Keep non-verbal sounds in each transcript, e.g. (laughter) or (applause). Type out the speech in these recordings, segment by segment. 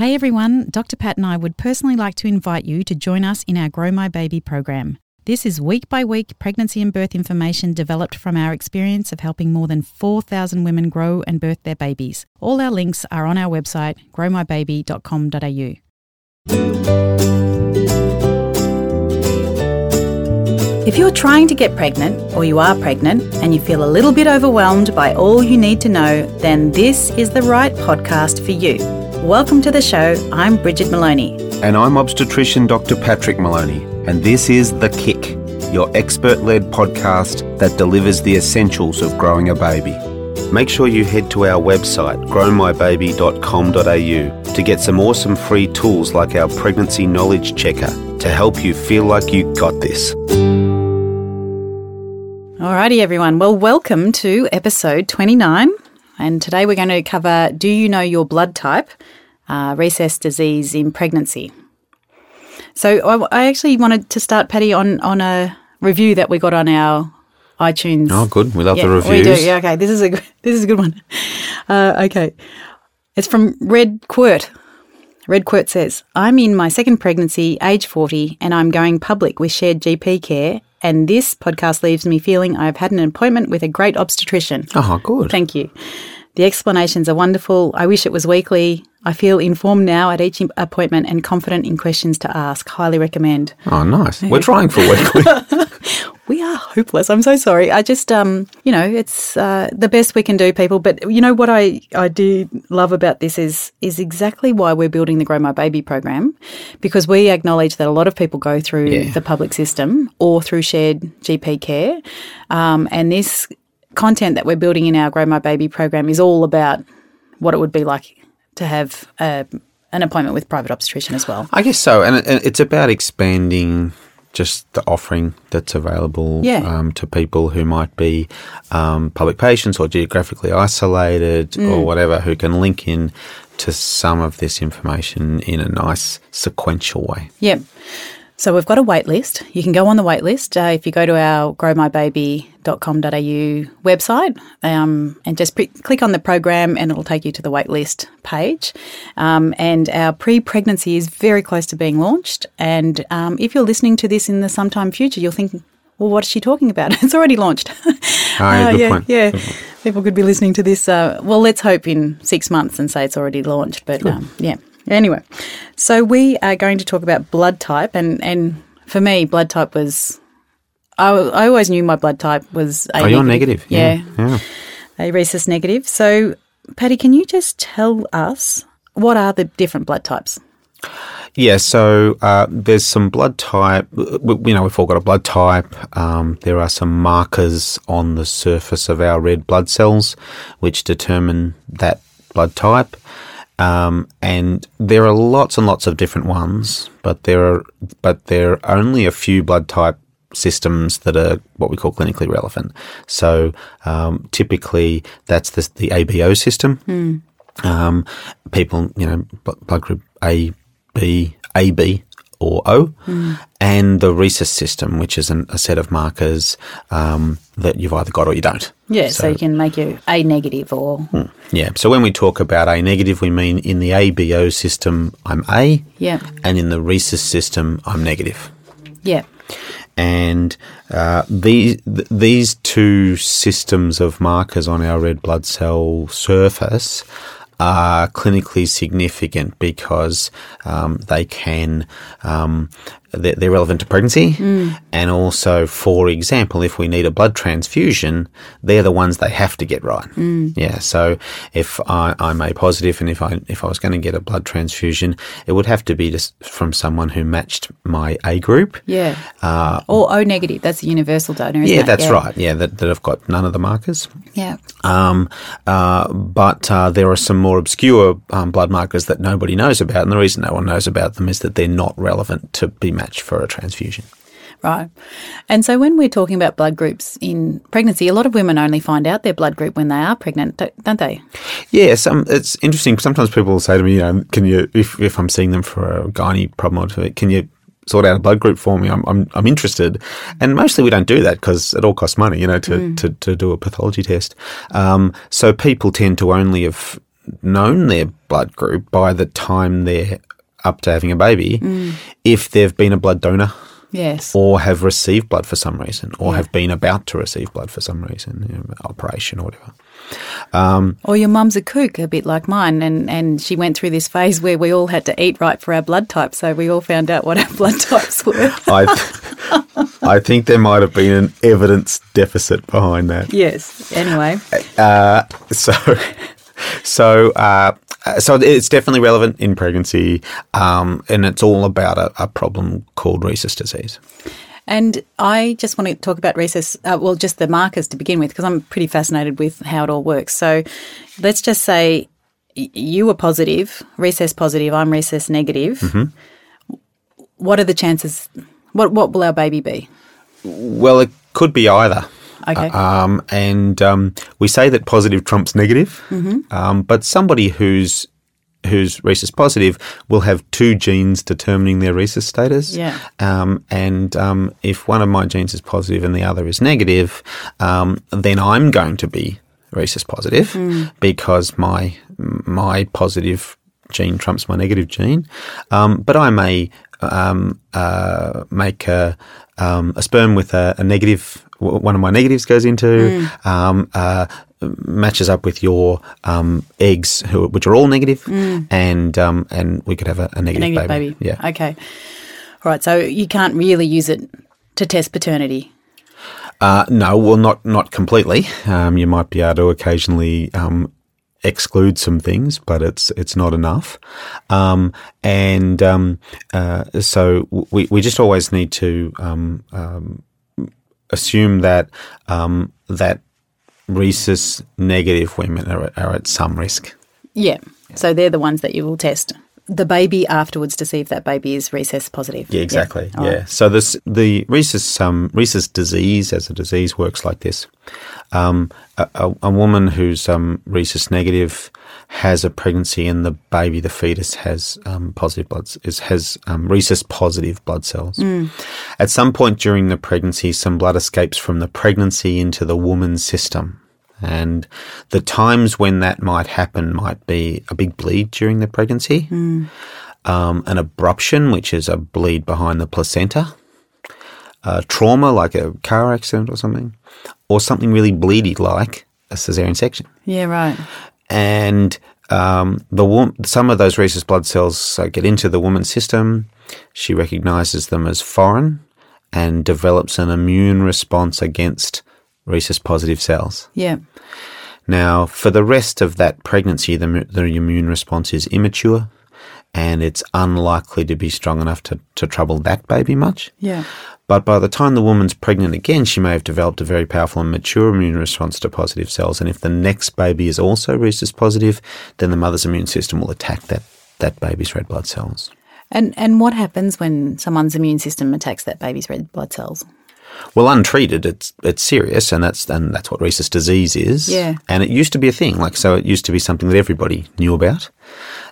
Hey everyone, Dr. Pat and I would personally like to invite you to join us in our Grow My Baby program. This is week by week pregnancy and birth information developed from our experience of helping more than 4,000 women grow and birth their babies. All our links are on our website, growmybaby.com.au. If you're trying to get pregnant, or you are pregnant, and you feel a little bit overwhelmed by all you need to know, then this is the right podcast for you. Welcome to the show. I'm Brigid Maloney. And I'm obstetrician Dr. Patrick Maloney. And this is The Kick, your expert led podcast that delivers the essentials of growing a baby. Make sure you head to our website, growmybaby.com.au, to get some awesome free tools like our pregnancy knowledge checker to help you feel like you got this. Alrighty, everyone. Well, welcome to episode 29. And today we're going to cover Do You Know Your Blood Type? Uh, rhesus disease in pregnancy. So I, I, actually wanted to start, Patty, on, on a review that we got on our iTunes. Oh, good. We love yeah, the reviews. We do. Yeah, okay. This is a (laughs) this is a good one. Uh, okay, it's from Red Quirt. Red Quirt says, "I'm in my second pregnancy, age 40, and I'm going public with shared GP care and this podcast leaves me feeling I've had an appointment with a great obstetrician. Oh, good. Thank you. The explanations are wonderful. I wish it was weekly. I feel informed now at each appointment and confident in questions to ask. Highly recommend. Oh, nice. We're trying for weekly. (laughs) we are hopeless. I'm so sorry. I just, um, you know, it's uh, the best we can do, people. But you know what I, I do love about this is is exactly why we're building the Grow My Baby program, because we acknowledge that a lot of people go through yeah. the public system or through shared GP care, um, and this content that we're building in our Grow My Baby program is all about what it would be like to have a, an appointment with private obstetrician as well. I guess so, and it's about expanding just the offering that's available yeah. um, to people who might be um, public patients or geographically isolated mm. or whatever who can link in to some of this information in a nice sequential way. Yep. So we've got a wait list. You can go on the wait list uh, if you go to our growmybaby.com.au website um, and just pre- click on the program and it'll take you to the wait list page. Um, and our pre-pregnancy is very close to being launched. And um, if you're listening to this in the sometime future, you'll think, well, what is she talking about? (laughs) it's already launched. (laughs) oh, yeah, uh, yeah, yeah. People could be listening to this. Uh, well, let's hope in six months and say it's already launched. But um, yeah. Anyway, so we are going to talk about blood type, and and for me, blood type was. I, I always knew my blood type was A. Oh, you're negative. Yeah. yeah. A rhesus negative. So, Patty, can you just tell us what are the different blood types? Yeah, so uh, there's some blood type. You know, we've all got a blood type. Um, there are some markers on the surface of our red blood cells which determine that blood type. Um, and there are lots and lots of different ones, but there are but there are only a few blood type systems that are what we call clinically relevant. So um, typically, that's the, the ABO system. Mm. Um, people, you know, blood group A, B, AB or O, mm. and the rhesus system, which is an, a set of markers um, that you've either got or you don't. Yeah, so, so you can make you A negative or. Hmm, yeah, so when we talk about A negative, we mean in the ABO system, I'm A. Yeah. And in the rhesus system, I'm negative. Yeah. And uh, these th- these two systems of markers on our red blood cell surface are clinically significant because um, they can um, they're, they're, relevant to pregnancy, mm. and also, for example, if we need a blood transfusion, they're the ones they have to get right. Mm. Yeah. So if I, I'm A positive, and if I if I was going to get a blood transfusion, it would have to be just from someone who matched my A group. Yeah. Uh, or O negative. That's a universal donor. yeah, it? that's yeah. right. Yeah, that, that have got none of the markers. Yeah. Um, uh, but uh, there are some more obscure um, blood markers that nobody knows about, and the reason no one knows about them is that they're not relevant to be match for a transfusion. Right. And so when we're talking about blood groups in pregnancy, a lot of women only find out their blood group when they are pregnant, don't they? Yeah, um, it's interesting. Sometimes people will say to me, you know, can you, if, if I'm seeing them for a gynae problem, can you sort out a blood group for me? I'm, I'm, I'm interested. And mostly we don't do that because it all costs money, you know, to, mm. to, to do a pathology test. Um, so people tend to only have known their blood group by the time they're up to having a baby if they've been a blood donor Yes. or have received blood for some reason or have been about to receive blood for some reason, you know, operation or whatever. Or your mum's a kook, a bit like mine, and, and she went through this phase where we all had to eat right for our blood type, so we all found out what our (laughs) blood types were. I, I think there might have been an evidence deficit behind that. yes. Anyway. Uh, so, so, uh, so it's definitely relevant in pregnancy, um, and it's all about a, a problem called rhesus disease. And I just want to talk about rhesus, uh, well, just the markers to begin with, because I'm pretty fascinated with how it all works. So let's just say y- you were positive, rhesus positive, I'm rhesus negative. What are the chances? What, what will our baby be? Well, it could be either. Okay. Um, and um, we say that positive trumps negative, um, but somebody who's who's rhesus positive will have two genes determining their rhesus status. Yeah. Um, and um, if one of my genes is positive and the other is negative, um, then I'm going to be rhesus positive because my my positive gene trumps my negative gene. Um, but I may um, uh, make a, um, a sperm with a, a negative. W- One of my negatives goes into um, uh, matches up with your um, eggs, who, which are all negative, and um, and we could have a, a negative, Negative baby. baby. Yeah. Okay. All right. So you can't really use it to test paternity. Uh, no, well, not not completely. Um, you might be able to occasionally um, exclude some things, but it's it's not enough. Um, and um, uh, so we we just always need to um, um, assume that um, that rhesus negative women are, are at some risk. Yeah. So they're the ones that you will test. The baby afterwards to see if that baby is rhesus positive. Yeah, exactly. All Yeah. right. So this the rhesus um, rhesus disease as a disease works like this. Um, a, a, a woman who's um, rhesus negative has a pregnancy, and the baby, the fetus, has um, positive blood is has um, rhesus positive blood cells. At some point during the pregnancy, some blood escapes from the pregnancy into the woman's system. And the times when that might happen might be a big bleed during the pregnancy, um, an abruption, which is a bleed behind the placenta, a trauma like a car accident or something, or something really bleedy like a cesarean section. Yeah, right. And um, the wo- some of those rhesus blood cells uh, get into the woman's system. She recognizes them as foreign and develops an immune response against rhesus positive cells. Yeah. Now, for the rest of that pregnancy, the, the immune response is immature and it's unlikely to be strong enough to, to trouble that baby much. Yeah. But by the time the woman's pregnant again, she may have developed a very powerful and mature immune response to positive cells. And if the next baby is also rhesus positive, then the mother's immune system will attack that, that baby's red blood cells. And and what happens when someone's immune system attacks that baby's red blood cells? Well, untreated, it's it's serious, and that's and that's what rhesus disease is. Yeah. And it used to be a thing, like so. It used to be something that everybody knew about,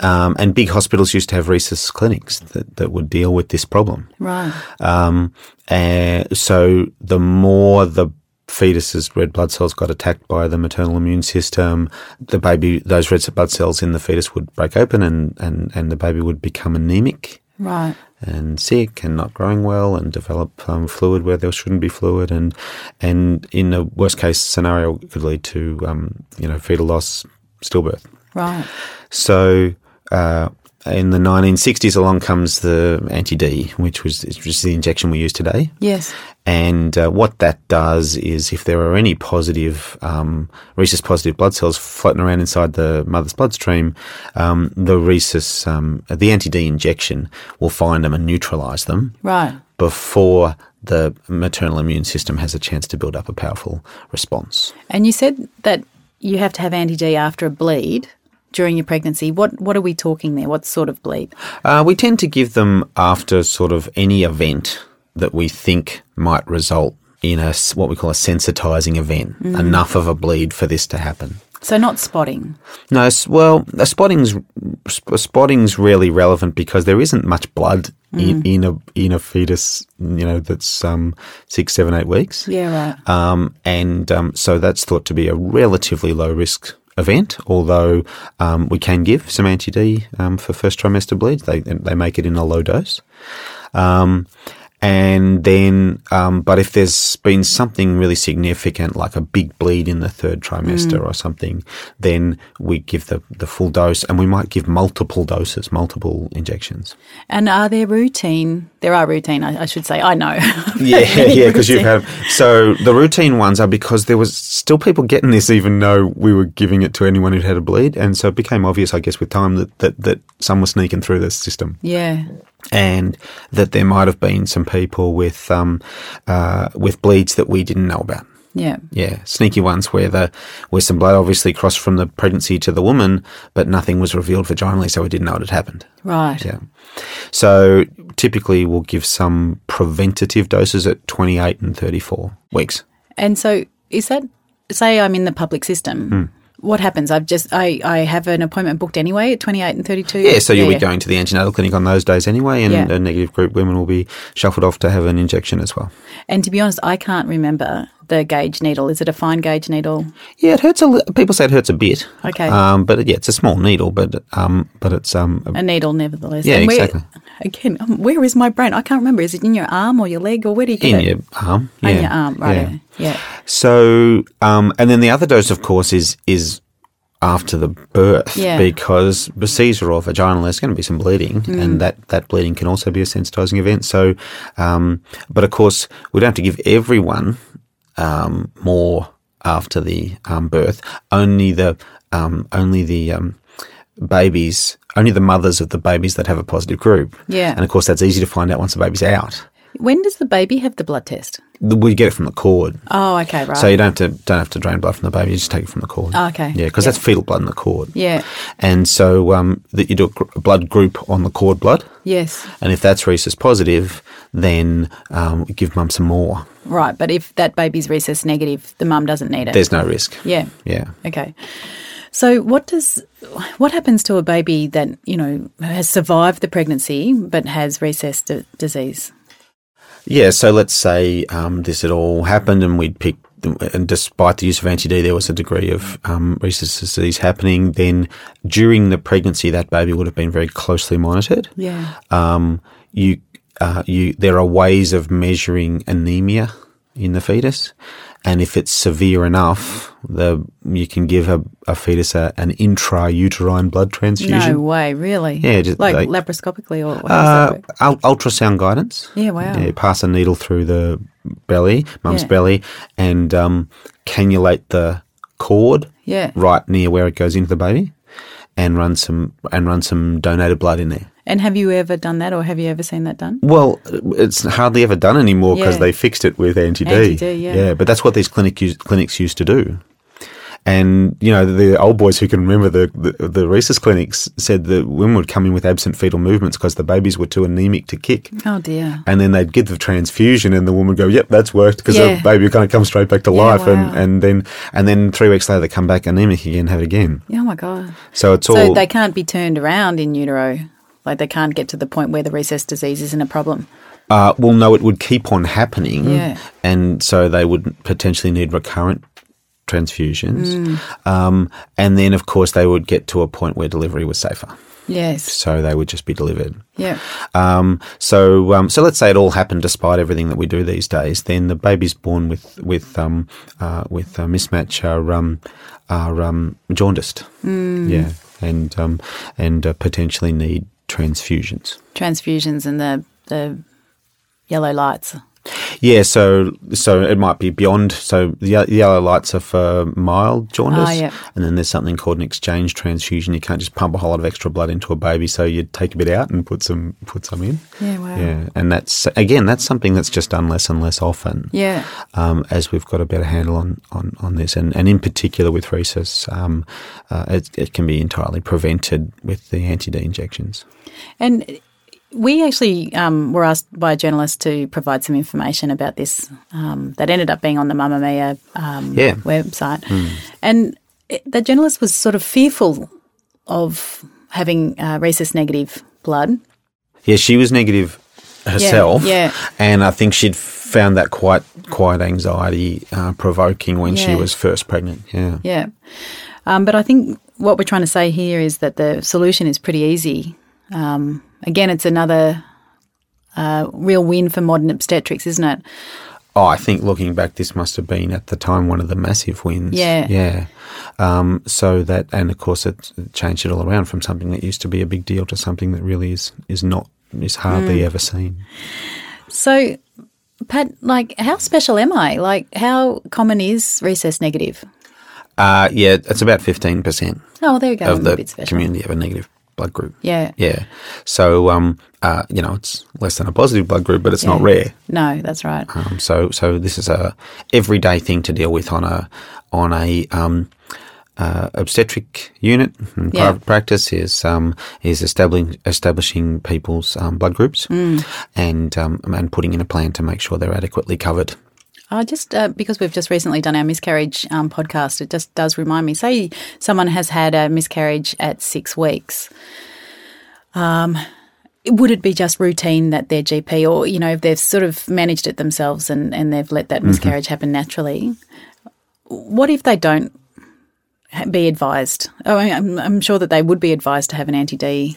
um, and big hospitals used to have rhesus clinics that, that would deal with this problem. Right. Um, and so the more the fetus's red blood cells got attacked by the maternal immune system, the baby, those red blood cells in the fetus would break open, and and and the baby would become anemic Right. and sick and not growing well and develop um, fluid where there shouldn't be fluid and and in a worst case scenario it could lead to um, you know fetal loss stillbirth Right. so uh, in the 1960s along comes the anti-D which was which is the injection we use today Yes. and uh, what that does is if there are any positive, um, rhesus positive blood cells floating around inside the mother's bloodstream, um, the rhesus, um, the anti-D injection will find them and neutralize them Right. before the maternal immune system has a chance to build up a powerful response. And you said that you have to have anti D after a bleed during your pregnancy. What what are we talking there? What sort of bleed? Uh, we tend to give them after sort of any event that we think might result in a what we call a sensitizing event, enough of a bleed for this to happen. So not spotting. No, well, a spotting's sp- spotting's really relevant because there isn't much blood in, in a in a fetus, you know, that's um, six, seven, eight weeks. Yeah. Right. Um, and um, so that's thought to be a relatively low risk event, although um, we can give some anti D um, for first trimester bleeds. They they make it in a low dose. Um, and then, um, but if there's been something really significant, like a big bleed in the third trimester Mm. or something, then we give the, the full dose and we might give multiple doses, multiple injections. And are there routine? There are routine, I, I should say. I know. (laughs) Yeah, (laughs) yeah, because you've had. So the routine ones are because there was still people getting this, even though we were giving it to anyone who'd had a bleed, and so it became obvious, I guess, with time that that, that some were sneaking through the system, Yeah. And that there might have been some people with um uh, with bleeds that we didn't know about. Yeah. Yeah, sneaky ones where the where some blood obviously crossed from the pregnancy to the woman, but nothing was revealed vaginally, so we didn't know it had happened. Right. Yeah. So typically we'll give some preventative doses at 28 and 34 weeks. And so is that say I'm in the public system? Hmm. What happens? I've just I, I have an appointment booked anyway at 28 and 32. Yeah, so you'll be going to the antenatal clinic on those days anyway, and Yeah. a negative group women will be shuffled off to have an injection as well. And to be honest, I can't remember the gauge needle. Is it a fine gauge needle? Yeah, it hurts a li- people say it hurts a bit. Okay. Um, but yeah, it's a small needle, but um, but it's um, A needle, nevertheless. Yeah, And where- exactly. Again, um, where is my brain? I can't remember. Is it in your arm or your leg or where do you get in it? your arm. Yeah. In your arm, right? yeah. Yeah. So, um, and then the other dose, of course, is is after the birth Yeah. because the Caesar or vaginal, there's going to be some bleeding, Mm. and that that bleeding can also be a sensitizing event. So, um, but of course, we don't have to give everyone um, more after the um, birth. Only the um, only the um, babies, only the mothers of the babies that have a positive group. Yeah. and of course, that's easy to find out once the baby's out. When does the baby have the blood test? We get it from the cord. Oh, okay, right. So you don't have to don't have to drain blood from the baby. You just take it from the cord. Oh, okay. Yeah, because Yeah. that's fetal blood in the cord. Yeah. And so um, that you do a, gr- blood group on the cord blood, Yes. and if that's rhesus positive, then um, give mum some more. Right. But if that baby's rhesus negative, the mum doesn't need it. There's no risk. yeah. Yeah. Okay. So what does what happens to a baby that you know has survived the pregnancy but has rhesus d- disease? Yeah, so let's say um, this had all happened and we'd picked, and despite the use of anti-D, there was a degree of um, disease happening, then during the pregnancy, that baby would have been very closely monitored. Yeah. Um, you, uh, you, there are ways of measuring anemia in the fetus, and if it's severe enough, the you can give a, a fetus a, an intrauterine blood transfusion. No way, really? Yeah, just like, like- laparoscopically or Uh, that ultrasound guidance. Yeah, wow. Yeah, pass a needle through the belly, mum's Yeah. belly, and um, cannulate the cord Yeah. right near where it goes into the baby, and run some and run some donated blood in there. And have you ever done that, or have you ever seen that done? Well, it's hardly ever done anymore because Yeah. they fixed it with anti-D. Anti-D, yeah. but that's what these clinic use, clinics used to do. And you know, the old boys who can remember the, the the rhesus clinics said that women would come in with absent fetal movements because the babies were too anemic to kick. Oh dear. and then they'd give the transfusion, and the woman would go, "Yep, that's worked," because Yeah. the baby would kind of come straight back to Yeah, life, wow. and, and then and then three weeks later they come back anemic again, have it again. Oh my god. So it's all So they can't be turned around in utero. Like they can't get to the point where the rhesus disease isn't a problem. uh, well, no, it would keep on happening, Yeah. and so they would potentially need recurrent transfusions, Mm. um, and then of course they would get to a point where delivery was safer, Yes. so they would just be delivered. Yeah. Um, so, um, so let's say it all happened despite everything that we do these days. Then the babies born with with um, uh, with a mismatch are um, are um, jaundiced, yeah, and um, and uh, potentially need transfusions. Transfusions and the the yellow lights. Yeah, so so it might be beyond. So the ye- yellow lights are for mild jaundice, Ah, yeah. and then there's something called an exchange transfusion. You can't just pump a whole lot of extra blood into a baby, so you take a bit out and put some put some in. Yeah. Wow. Yeah, and that's again that's something that's just done less and less often. Yeah. Um, as we've got a better handle on, on, on this, and, and in particular with rhesus, um, uh, it, it can be entirely prevented with the anti D injections. And we actually um, were asked by a journalist to provide some information about this um, that ended up being on the Mamamia um, Yeah. website. And it, the journalist was sort of fearful of having uh, rhesus negative blood. Yeah, she was negative herself, yeah. and I think she'd found that quite quite anxiety uh, provoking when she was first pregnant. Yeah, Yeah. Um, but I think what we're trying to say here is that the solution is pretty easy. Um, again, it's another uh, real win for modern obstetrics, isn't it? Oh, I think looking back, this must have been at the time one of the massive wins. Yeah. Yeah. Um, so that, and of course, it changed it all around from something that used to be a big deal to something that really is, is not, is hardly ever seen. So, Pat, like, how special am I? Like, how common is rhesus negative? Uh, yeah, it's about 15% Oh, there you go. of I'm a the bit special. community have a negative blood group. Yeah. Yeah. So, um, uh, you know, it's less than a positive blood group, but it's not rare. No, that's right. Um, so, so this is a everyday thing to deal with on a on a um, uh, obstetric unit in Yeah. private practice is um, is establishing establishing people's um, blood groups Mm. and um, and putting in a plan to make sure they're adequately covered. Uh, just uh, because we've just recently done our miscarriage um, podcast, it just does remind me. Say someone has had a miscarriage at six weeks. Um, would it be just routine that their GP, or you know, if they've sort of managed it themselves and, and they've let that miscarriage happen naturally? What if they don't be advised? Oh, I- I'm, I'm sure that they would be advised to have an anti D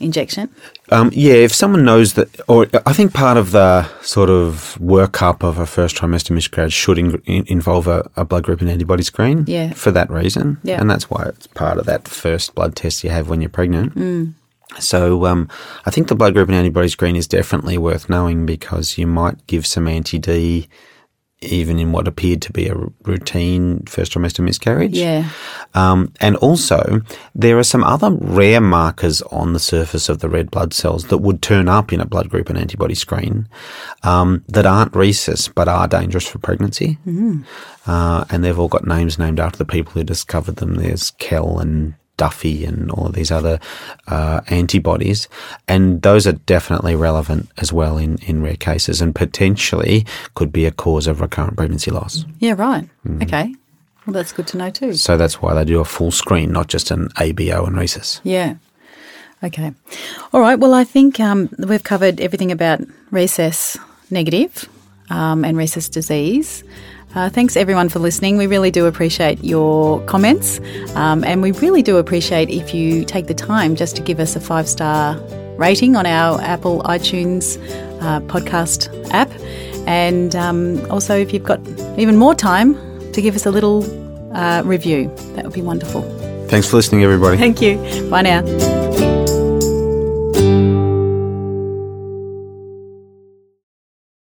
injection. Um, yeah, if someone knows that, or I think part of the sort of workup of a first trimester miscarriage should in, in, involve a, a blood group and antibody screen. Yeah. For that reason. Yeah. And that's why it's part of that first blood test you have when you're pregnant. Mm. So um, I think the blood group and antibody screen is definitely worth knowing because you might give some anti D even in what appeared to be a routine first trimester miscarriage. Yeah. Um, and also, there are some other rare markers on the surface of the red blood cells that would turn up in a blood group and antibody screen um, that aren't rhesus but are dangerous for pregnancy. Uh, and they've all got names named after the people who discovered them. There's Kell and Duffy and all these other uh, antibodies. And those are definitely relevant as well in, in rare cases and potentially could be a cause of recurrent pregnancy loss. Yeah, right. Okay. Well, that's good to know too. So that's why they do a full screen, not just an ABO and rhesus. Yeah. Okay. All right. Well, I think um, we've covered everything about rhesus negative um, and rhesus disease. Uh, thanks everyone for listening. We really do appreciate your comments, um, and we really do appreciate if you take the time just to give us a five star rating on our Apple iTunes uh, podcast app, and um, also if you've got even more time to give us a little uh, review, that would be wonderful. Thanks for listening, everybody. Thank you. Bye now.